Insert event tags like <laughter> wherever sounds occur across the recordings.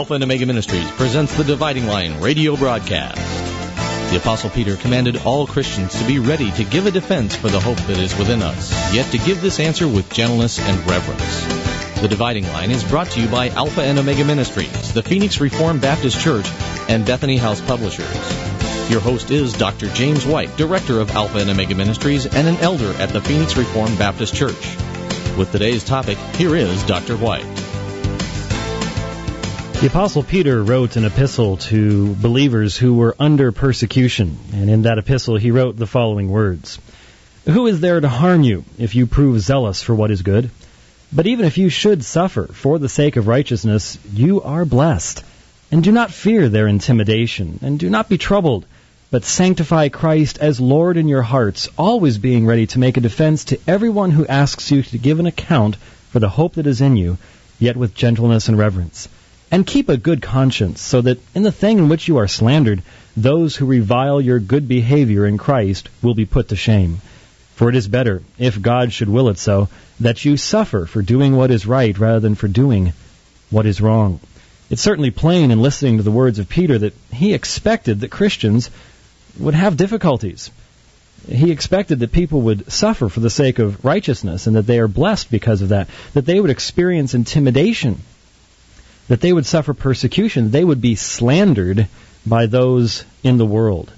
Alpha and Omega Ministries presents the Dividing Line radio broadcast. The Apostle Peter commanded all Christians to be ready to give a defense for the hope that is within us, yet to give this answer with gentleness and reverence. The Dividing Line is brought to you by Alpha and Omega Ministries, the Phoenix Reformed Baptist Church, and Bethany House Publishers. Your host is Dr. James White, Director of Alpha and Omega Ministries and an elder at the Phoenix Reformed Baptist Church. With today's topic, here is Dr. White. The Apostle Peter wrote an epistle to believers who were under persecution, and in that epistle he wrote the following words Who is there to harm you if you prove zealous for what is good? But even if you should suffer for the sake of righteousness, you are blessed. And do not fear their intimidation, and do not be troubled, but sanctify Christ as Lord in your hearts, always being ready to make a defense to everyone who asks you to give an account for the hope that is in you, yet with gentleness and reverence and keep a good conscience, so that in the thing in which you are slandered, those who revile your good behavior in Christ will be put to shame. For it is better, if God should will it so, that you suffer for doing what is right rather than for doing what is wrong. It's certainly plain in listening to the words of Peter that he expected that Christians would have difficulties. He expected that people would suffer for the sake of righteousness and that they are blessed because of that, that they would experience intimidation that they would suffer persecution. They would be slandered by those in the world.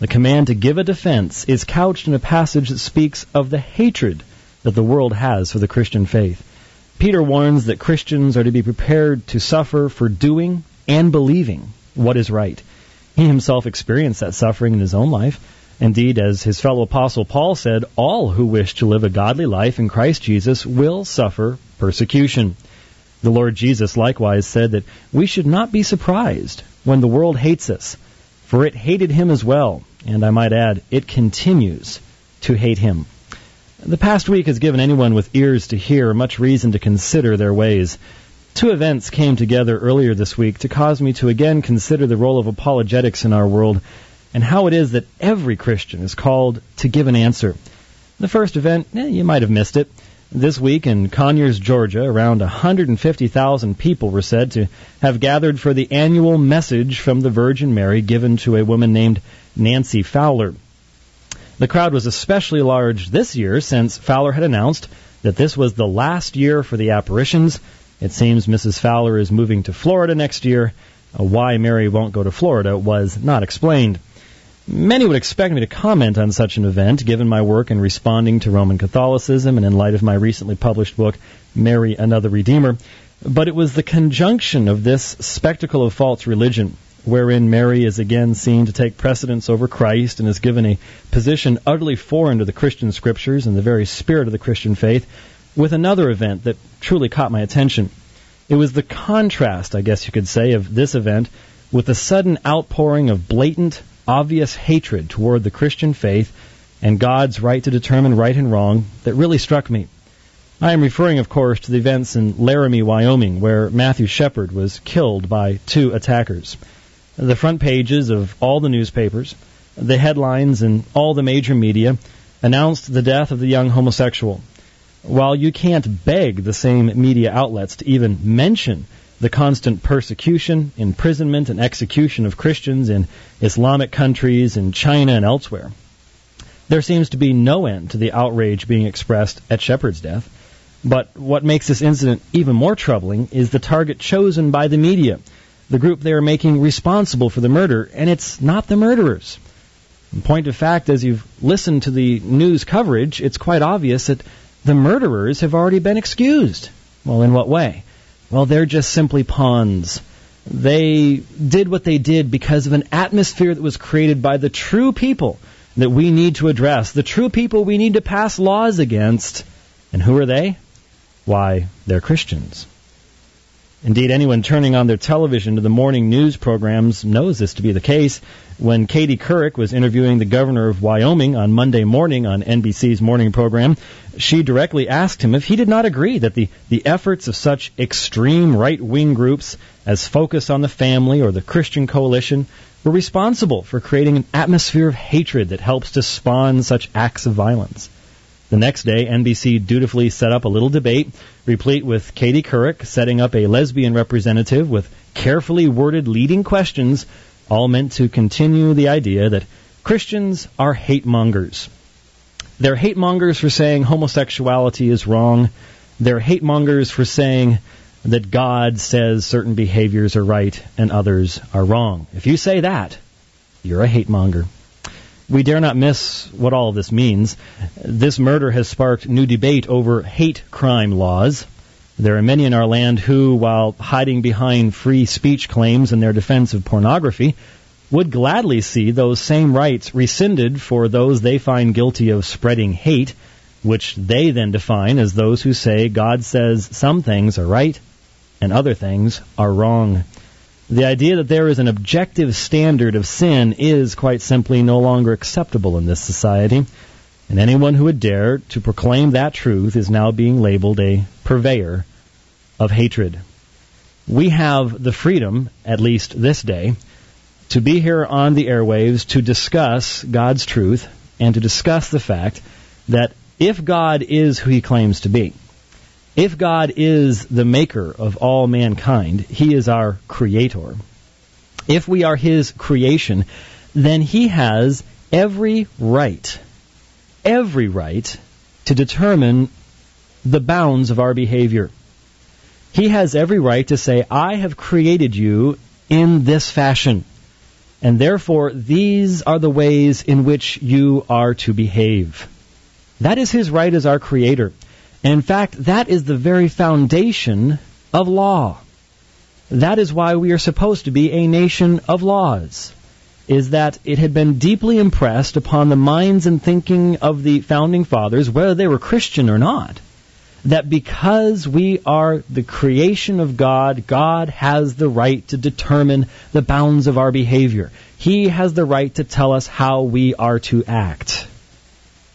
The command to give a defense is couched in a passage that speaks of the hatred that the world has for the Christian faith. Peter warns that Christians are to be prepared to suffer for doing and believing what is right. He himself experienced that suffering in his own life. Indeed, as his fellow apostle Paul said, all who wish to live a godly life in Christ Jesus will suffer persecution. The Lord Jesus likewise said that we should not be surprised when the world hates us, for it hated him as well, and I might add, it continues to hate him. The past week has given anyone with ears to hear much reason to consider their ways. Two events came together earlier this week to cause me to again consider the role of apologetics in our world and how it is that every Christian is called to give an answer. The first event, eh, you might have missed it. This week in Conyers, Georgia, around 150,000 people were said to have gathered for the annual message from the Virgin Mary given to a woman named Nancy Fowler. The crowd was especially large this year since Fowler had announced that this was the last year for the apparitions. It seems Mrs. Fowler is moving to Florida next year. Why Mary won't go to Florida was not explained. Many would expect me to comment on such an event, given my work in responding to Roman Catholicism and in light of my recently published book, Mary, Another Redeemer. But it was the conjunction of this spectacle of false religion, wherein Mary is again seen to take precedence over Christ and is given a position utterly foreign to the Christian scriptures and the very spirit of the Christian faith, with another event that truly caught my attention. It was the contrast, I guess you could say, of this event with the sudden outpouring of blatant, obvious hatred toward the Christian faith and God's right to determine right and wrong that really struck me. I am referring, of course, to the events in Laramie, Wyoming, where Matthew Shepard was killed by two attackers. The front pages of all the newspapers, the headlines in all the major media announced the death of the young homosexual. While you can't beg the same media outlets to even mention the constant persecution, imprisonment, and execution of Christians in Islamic countries, in China, and elsewhere. There seems to be no end to the outrage being expressed at Shepard's death. But what makes this incident even more troubling is the target chosen by the media, the group they are making responsible for the murder, and it's not the murderers. In point of fact, as you've listened to the news coverage, it's quite obvious that the murderers have already been excused. Well, in what way? Well, they're just simply pawns. They did what they did because of an atmosphere that was created by the true people that we need to address, the true people we need to pass laws against. And who are they? Why, they're Christians. Indeed, anyone turning on their television to the morning news programs knows this to be the case. When Katie Couric was interviewing the governor of Wyoming on Monday morning on NBC's morning program, she directly asked him if he did not agree that the, the efforts of such extreme right wing groups as Focus on the Family or the Christian Coalition were responsible for creating an atmosphere of hatred that helps to spawn such acts of violence. The next day, NBC dutifully set up a little debate, replete with Katie Couric setting up a lesbian representative with carefully worded leading questions, all meant to continue the idea that Christians are hate mongers. They're hate mongers for saying homosexuality is wrong. They're hate mongers for saying that God says certain behaviors are right and others are wrong. If you say that, you're a hate monger. We dare not miss what all of this means. This murder has sparked new debate over hate crime laws. There are many in our land who, while hiding behind free speech claims in their defense of pornography, would gladly see those same rights rescinded for those they find guilty of spreading hate, which they then define as those who say God says some things are right and other things are wrong. The idea that there is an objective standard of sin is quite simply no longer acceptable in this society, and anyone who would dare to proclaim that truth is now being labeled a purveyor of hatred. We have the freedom, at least this day, to be here on the airwaves to discuss God's truth and to discuss the fact that if God is who he claims to be, if God is the maker of all mankind, He is our creator. If we are His creation, then He has every right, every right to determine the bounds of our behavior. He has every right to say, I have created you in this fashion, and therefore these are the ways in which you are to behave. That is His right as our creator. In fact, that is the very foundation of law. That is why we are supposed to be a nation of laws, is that it had been deeply impressed upon the minds and thinking of the founding fathers, whether they were Christian or not, that because we are the creation of God, God has the right to determine the bounds of our behavior. He has the right to tell us how we are to act.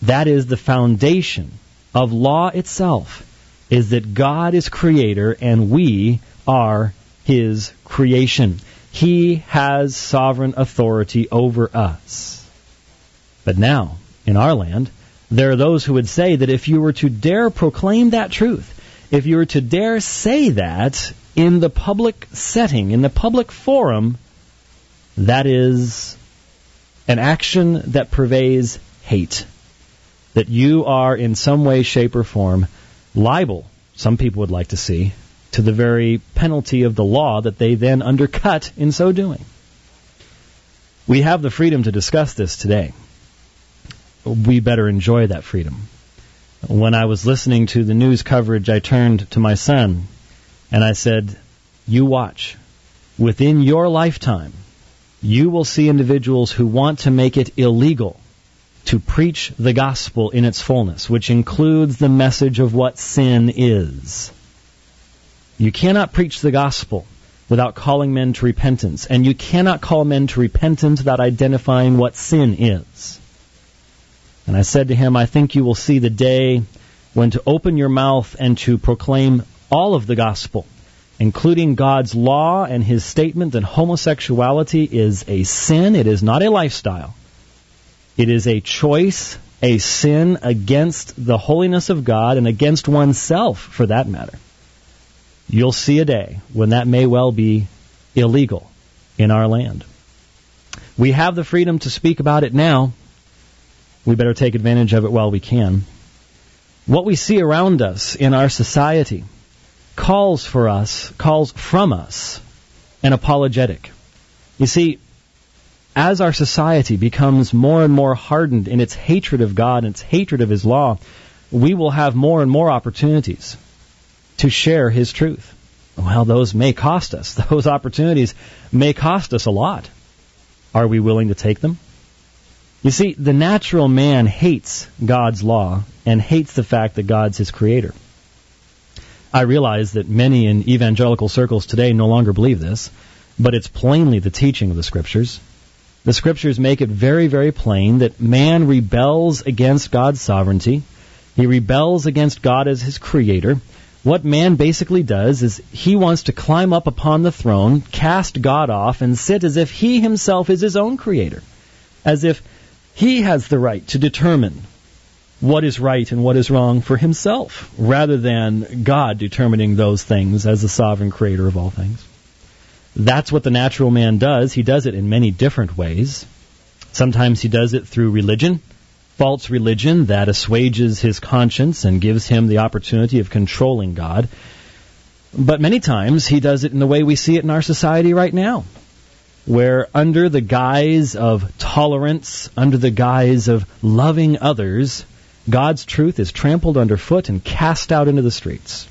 That is the foundation of law itself is that God is creator and we are his creation. He has sovereign authority over us. But now, in our land, there are those who would say that if you were to dare proclaim that truth, if you were to dare say that in the public setting, in the public forum, that is an action that purveys hate that you are in some way, shape, or form liable, some people would like to see, to the very penalty of the law that they then undercut in so doing. We have the freedom to discuss this today. We better enjoy that freedom. When I was listening to the news coverage, I turned to my son and I said, You watch. Within your lifetime, you will see individuals who want to make it illegal to preach the gospel in its fullness, which includes the message of what sin is. You cannot preach the gospel without calling men to repentance, and you cannot call men to repentance without identifying what sin is. And I said to him, I think you will see the day when to open your mouth and to proclaim all of the gospel, including God's law and his statement that homosexuality is a sin, it is not a lifestyle. It is a choice, a sin against the holiness of God and against oneself, for that matter. You'll see a day when that may well be illegal in our land. We have the freedom to speak about it now. We better take advantage of it while we can. What we see around us in our society calls for us, calls from us, an apologetic. You see, as our society becomes more and more hardened in its hatred of God and its hatred of His law, we will have more and more opportunities to share His truth. Well, those may cost us. <laughs> Those opportunities may cost us a lot. Are we willing to take them? You see, the natural man hates God's law and hates the fact that God's his creator. I realize that many in evangelical circles today no longer believe this, but it's plainly the teaching of the scriptures. The scriptures make it very, very plain that man rebels against God's sovereignty. He rebels against God as his creator. What man basically does is he wants to climb up upon the throne, cast God off, and sit as if he himself is his own creator. As if he has the right to determine what is right and what is wrong for himself, rather than God determining those things as the sovereign creator of all things. That's what the natural man does. He does it in many different ways. Sometimes he does it through religion, false religion that assuages his conscience and gives him the opportunity of controlling God. But many times he does it in the way we see it in our society right now, where under the guise of tolerance, under the guise of loving others, God's truth is trampled underfoot and cast out into the streets.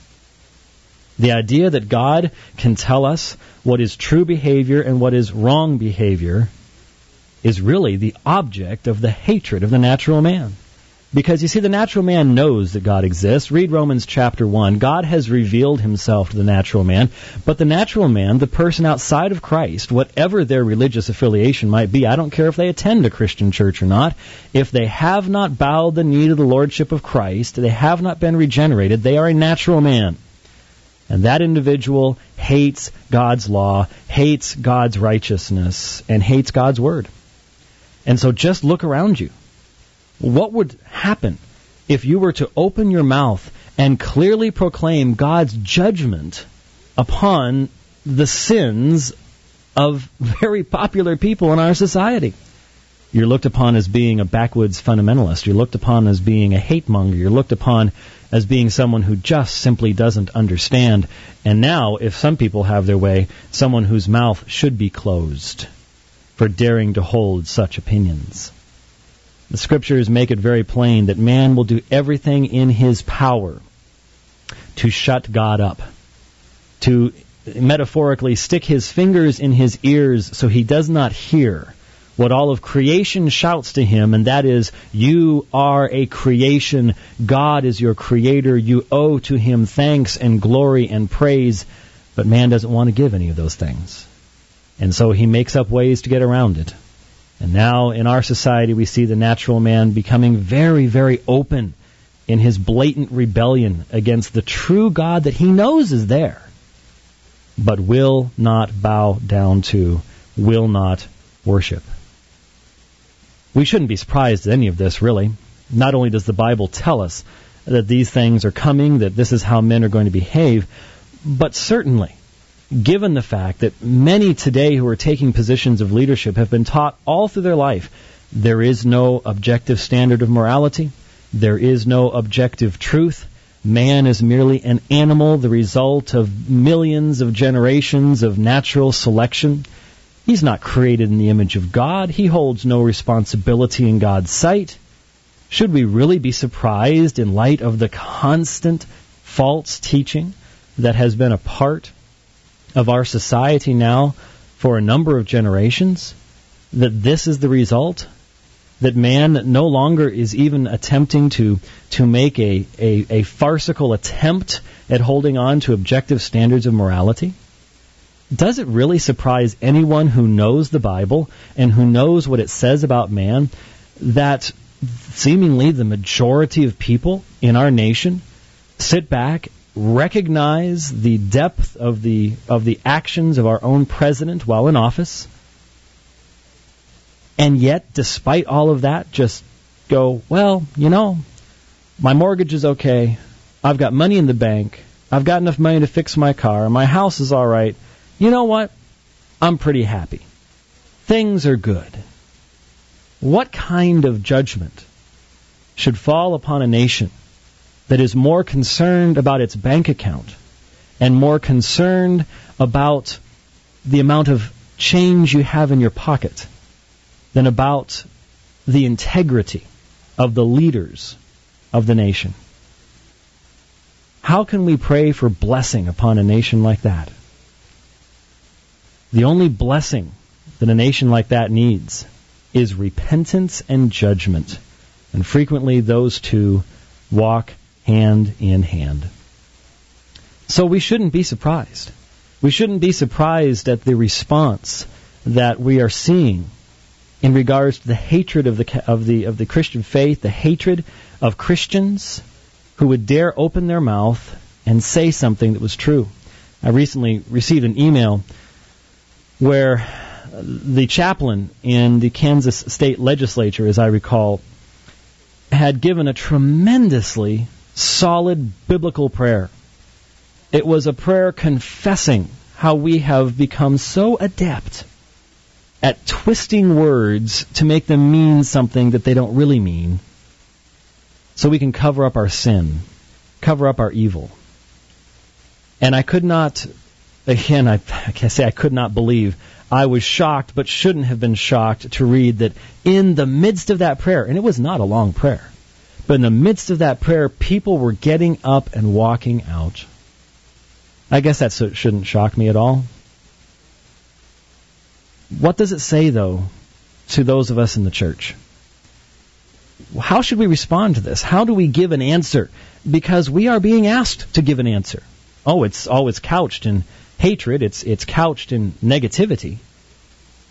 The idea that God can tell us what is true behavior and what is wrong behavior is really the object of the hatred of the natural man. Because you see, the natural man knows that God exists. Read Romans chapter 1. God has revealed himself to the natural man. But the natural man, the person outside of Christ, whatever their religious affiliation might be, I don't care if they attend a Christian church or not, if they have not bowed the knee to the Lordship of Christ, they have not been regenerated, they are a natural man. And that individual hates God's law, hates God's righteousness, and hates God's word. And so just look around you. What would happen if you were to open your mouth and clearly proclaim God's judgment upon the sins of <laughs> very popular people in our society? You're looked upon as being a backwoods fundamentalist. You're looked upon as being a hate monger. You're looked upon as being someone who just simply doesn't understand. And now, if some people have their way, someone whose mouth should be closed for daring to hold such opinions. The scriptures make it very plain that man will do everything in his power to shut God up, to metaphorically stick his fingers in his ears so he does not hear what all of creation shouts to him, and that is, You are a creation. God is your creator. You owe to him thanks and glory and praise. But man doesn't want to give any of those things. And so he makes up ways to get around it. And now in our society, we see the natural man becoming very, very open in his blatant rebellion against the true God that he knows is there, but will not bow down to, will not worship. We shouldn't be surprised at any of this, really. Not only does the Bible tell us that these things are coming, that this is how men are going to behave, but certainly, given the fact that many today who are taking positions of leadership have been taught all through their life there is no objective standard of morality, there is no objective truth. Man is merely an animal, the result of millions of generations of natural selection. He's not created in the image of God. He holds no responsibility in God's sight. Should we really be surprised in light of the constant false teaching that has been a part of our society now for a number of generations? That this is the result? That man no longer is even attempting to, to make a, a, a farcical attempt at holding on to objective standards of morality? Does it really surprise anyone who knows the Bible and who knows what it says about man that seemingly the majority of people in our nation sit back, recognize the depth of the of the actions of our own president while in office, and yet, despite all of that, just go, well, you know, my mortgage is okay. I've got money in the bank. I've got enough money to fix my car. My house is all right you know what? I'm pretty happy. Things are good. What kind of judgment should fall upon a nation that is more concerned about its bank account and more concerned about the amount of change you have in your pocket than about the integrity of the leaders of the nation? How can we pray for blessing upon a nation like that? The only blessing that a nation like that needs is repentance and judgment. And frequently those two walk hand in hand. So we shouldn't be surprised. We shouldn't be surprised at the response that we are seeing in regards to the hatred of the of the of the Christian faith, the hatred of Christians who would dare open their mouth and say something that was true. I recently received an email where the chaplain in the Kansas state legislature, as I recall, had given a tremendously solid biblical prayer. It was a prayer confessing how we have become so adept at twisting words to make them mean something that they don't really mean so we can cover up our sin, cover up our evil. And I could not, again, I, I can say I could not believe. I was shocked, but shouldn't have been shocked to read that in the midst of that prayer, and it was not a long prayer, but in the midst of that prayer, people were getting up and walking out. I guess that shouldn't shock me at all. What does it say, though, to those of us in the church? How should we respond to this? How do we give an answer? Because we are being asked to give an answer. Oh, it's always couched in hatred. It's it's couched in negativity.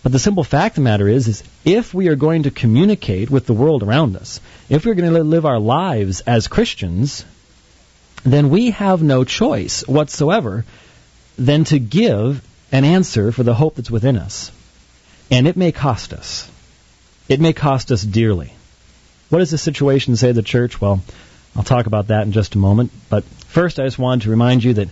But the simple fact of the matter is, is if we are going to communicate with the world around us, if we're going to live our lives as Christians, then we have no choice whatsoever than to give an answer for the hope that's within us. And it may cost us. It may cost us dearly. What does the situation say to the church? Well, I'll talk about that in just a moment. But first, I just wanted to remind you that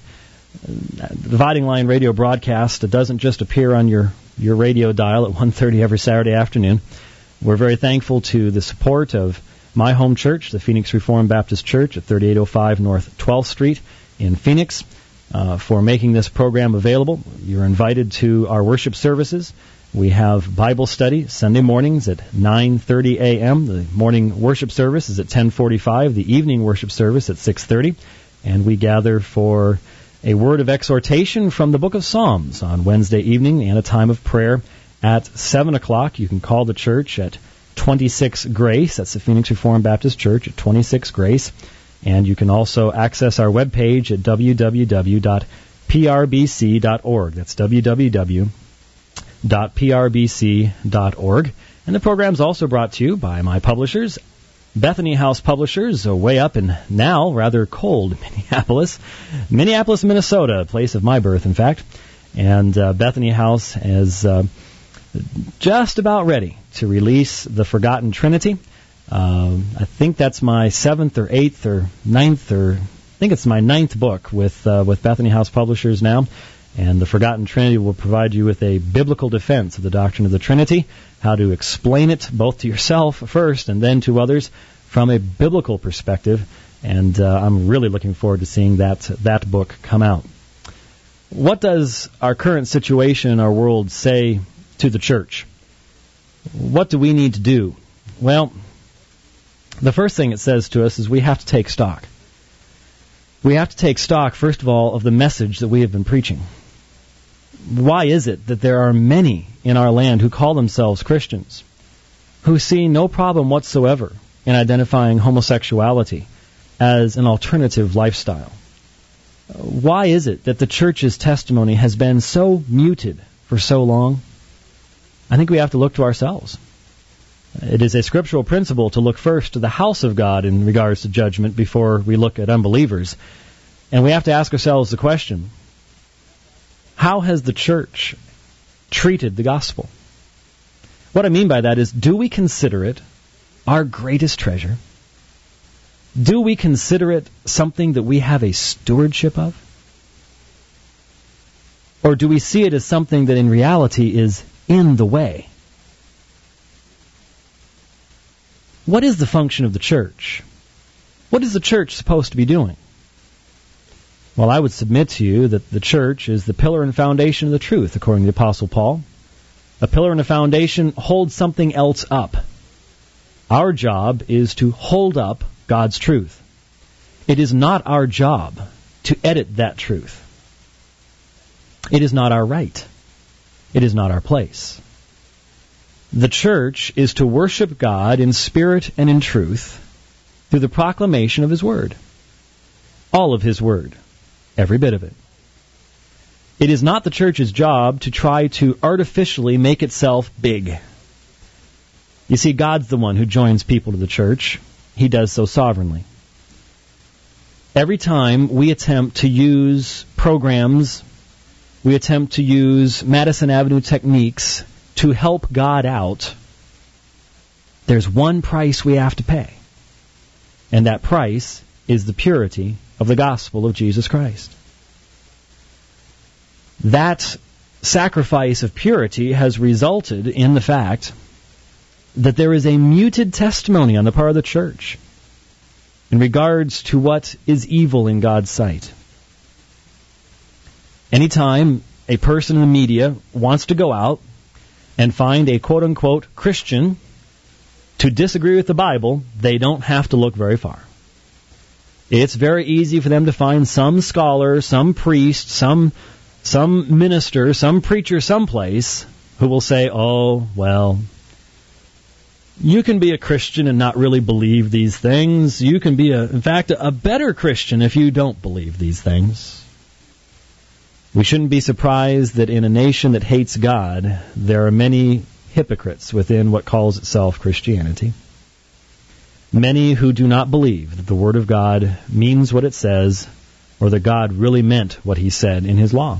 the Dividing Line radio broadcast It doesn't just appear on your, your radio dial at 1.30 every Saturday afternoon. We're very thankful to the support of my home church, the Phoenix Reformed Baptist Church at 3805 North 12th Street in Phoenix, uh, for making this program available. You're invited to our worship services. We have Bible study Sunday mornings at 9:30 a.m. The morning worship service is at 10:45. The evening worship service at 6:30, and we gather for a word of exhortation from the book of Psalms on Wednesday evening and a time of prayer at 7 o'clock. You can call the church at 26 Grace. That's the Phoenix Reformed Baptist Church at 26 Grace. And you can also access our webpage at www.prbc.org. That's www.prbc.org. And the program is also brought to you by my publishers, Bethany House Publishers, way up in now rather cold <laughs> Minneapolis, Minneapolis, Minnesota, place of my birth, in fact. And uh, Bethany House is uh, just about ready to release The Forgotten Trinity. Uh, I think that's my seventh or eighth or ninth or I think it's my ninth book with uh, with Bethany House Publishers now. And the Forgotten Trinity will provide you with a biblical defense of the doctrine of the Trinity, how to explain it both to yourself first and then to others from a biblical perspective. And uh, I'm really looking forward to seeing that that book come out. What does our current situation in our world say to the church? What do we need to do? Well, the first thing it says to us is we have to take stock. We have to take stock, first of all, of the message that we have been preaching why is it that there are many in our land who call themselves Christians who see no problem whatsoever in identifying homosexuality as an alternative lifestyle? Why is it that the church's testimony has been so muted for so long? I think we have to look to ourselves. It is a scriptural principle to look first to the house of God in regards to judgment before we look at unbelievers. And we have to ask ourselves the question how has the church treated the gospel? What I mean by that is, do we consider it our greatest treasure? Do we consider it something that we have a stewardship of? Or do we see it as something that in reality is in the way? What is the function of the church? What is the church supposed to be doing? Well, I would submit to you that the church is the pillar and foundation of the truth, according to the Apostle Paul. A pillar and a foundation hold something else up. Our job is to hold up God's truth. It is not our job to edit that truth. It is not our right. It is not our place. The church is to worship God in spirit and in truth through the proclamation of His Word. All of His Word. Every bit of it. It is not the church's job to try to artificially make itself big. You see, God's the one who joins people to the church. He does so sovereignly. Every time we attempt to use programs, we attempt to use Madison Avenue techniques to help God out, there's one price we have to pay. And that price is the purity of the gospel of Jesus Christ. That sacrifice of purity has resulted in the fact that there is a muted testimony on the part of the church in regards to what is evil in God's sight. Anytime a person in the media wants to go out and find a quote unquote Christian to disagree with the Bible, they don't have to look very far. It's very easy for them to find some scholar, some priest, some some minister, some preacher someplace who will say, "Oh, well, you can be a Christian and not really believe these things. You can be a in fact a better Christian if you don't believe these things." We shouldn't be surprised that in a nation that hates God, there are many hypocrites within what calls itself Christianity. Many who do not believe that the Word of God means what it says, or that God really meant what He said in His law.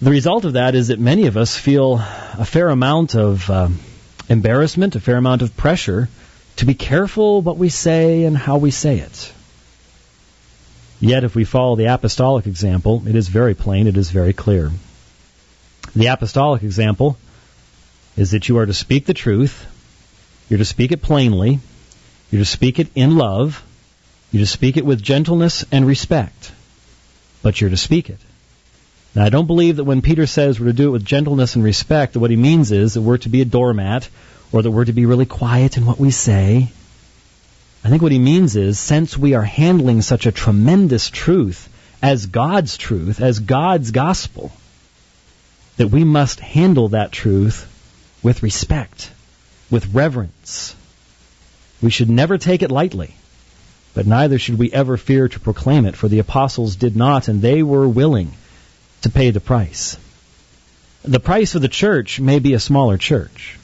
The result of that is that many of us feel a fair amount of uh, embarrassment, a fair amount of pressure to be careful what we say and how we say it. Yet, if we follow the apostolic example, it is very plain, it is very clear. The apostolic example is that you are to speak the truth, you're to speak it plainly, you're to speak it in love, you're to speak it with gentleness and respect, but you're to speak it. Now, I don't believe that when Peter says we're to do it with gentleness and respect, that what he means is that we're to be a doormat, or that we're to be really quiet in what we say, I think what he means is since we are handling such a tremendous truth as God's truth, as God's gospel, that we must handle that truth with respect, with reverence. We should never take it lightly, but neither should we ever fear to proclaim it, for the apostles did not, and they were willing to pay the price. The price of the church may be a smaller church.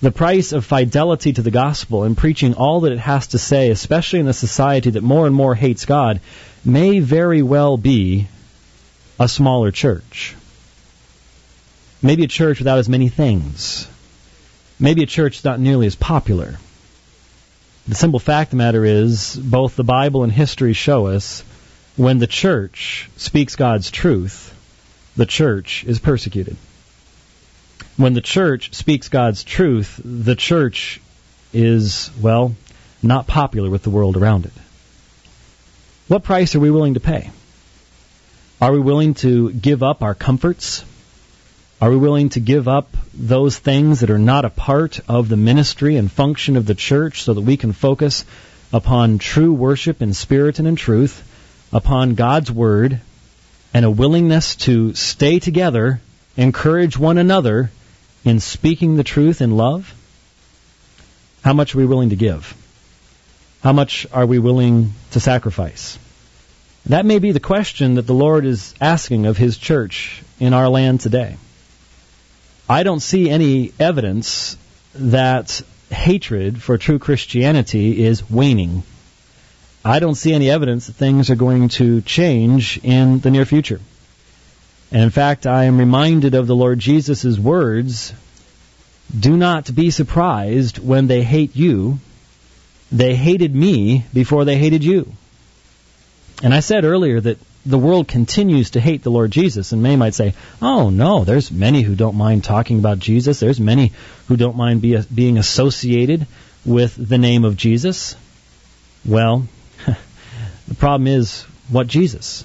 The price of fidelity to the gospel and preaching all that it has to say, especially in a society that more and more hates God, may very well be a smaller church. Maybe a church without as many things. Maybe a church is not nearly as popular. The simple fact of the matter is, both the Bible and history show us when the church speaks God's truth, the church is persecuted when the church speaks God's truth, the church is, well, not popular with the world around it. What price are we willing to pay? Are we willing to give up our comforts? Are we willing to give up those things that are not a part of the ministry and function of the church so that we can focus upon true worship in spirit and in truth, upon God's Word, and a willingness to stay together, encourage one another, in speaking the truth in love? How much are we willing to give? How much are we willing to sacrifice? That may be the question that the Lord is asking of His church in our land today. I don't see any evidence that hatred for true Christianity is waning. I don't see any evidence that things are going to change in the near future. And in fact, I am reminded of the Lord Jesus' words Do not be surprised when they hate you. They hated me before they hated you. And I said earlier that the world continues to hate the Lord Jesus, and many might say, "Oh no, there's many who don't mind talking about Jesus. There's many who don't mind be, being associated with the name of Jesus." Well, <laughs> the problem is what Jesus?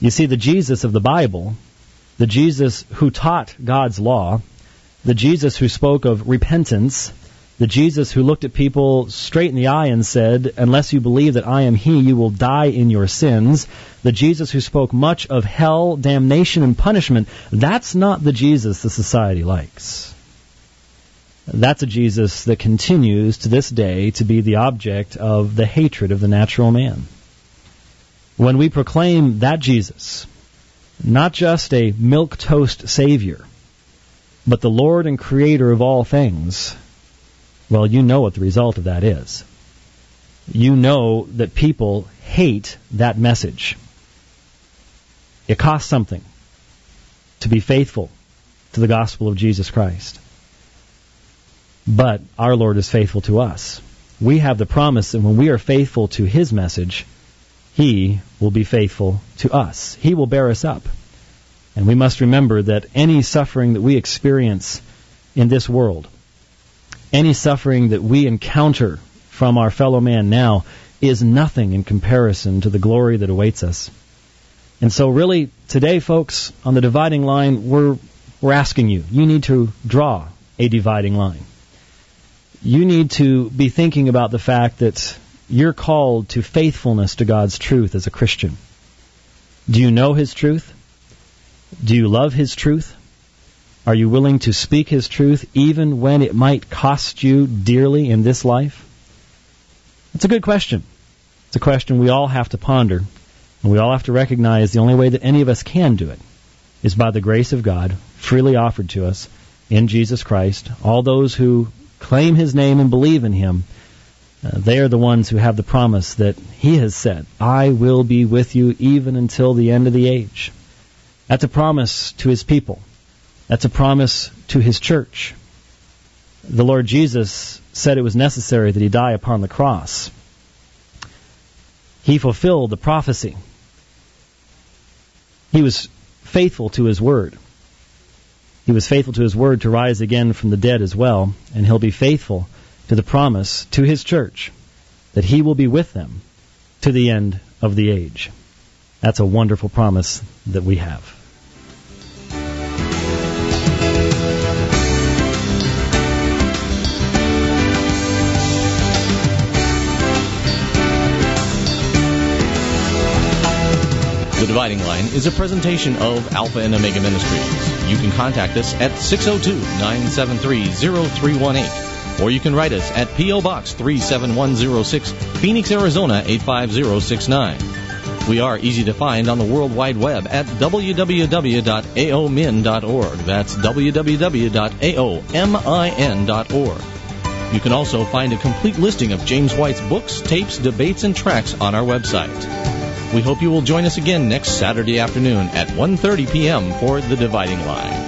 You see, the Jesus of the Bible, the Jesus who taught God's law, the Jesus who spoke of repentance, the Jesus who looked at people straight in the eye and said, Unless you believe that I am He, you will die in your sins. The Jesus who spoke much of hell, damnation, and punishment. That's not the Jesus the society likes. That's a Jesus that continues to this day to be the object of the hatred of the natural man when we proclaim that Jesus, not just a milk toast Savior, but the Lord and Creator of all things, well, you know what the result of that is. You know that people hate that message. It costs something to be faithful to the gospel of Jesus Christ. But our Lord is faithful to us. We have the promise that when we are faithful to His message, He will be faithful to us. He will bear us up. And we must remember that any suffering that we experience in this world, any suffering that we encounter from our fellow man now, is nothing in comparison to the glory that awaits us. And so, really, today, folks, on the dividing line, we're, we're asking you, you need to draw a dividing line. You need to be thinking about the fact that you're called to faithfulness to God's truth as a Christian. Do you know His truth? Do you love His truth? Are you willing to speak His truth even when it might cost you dearly in this life? It's a good question. It's a question we all have to ponder, and we all have to recognize the only way that any of us can do it is by the grace of God freely offered to us in Jesus Christ. All those who claim His name and believe in Him uh, they are the ones who have the promise that He has said, I will be with you even until the end of the age. That's a promise to His people. That's a promise to His church. The Lord Jesus said it was necessary that He die upon the cross. He fulfilled the prophecy. He was faithful to His word. He was faithful to His word to rise again from the dead as well, and He'll be faithful to the promise to his church that he will be with them to the end of the age. That's a wonderful promise that we have. The Dividing Line is a presentation of Alpha and Omega Ministries. You can contact us at 602 973 0318 or you can write us at P.O. Box 37106, Phoenix, Arizona 85069. We are easy to find on the World Wide Web at www.aomin.org. That's www.aomin.org. You can also find a complete listing of James White's books, tapes, debates, and tracks on our website. We hope you will join us again next Saturday afternoon at 1:30 p.m. for The Dividing Line.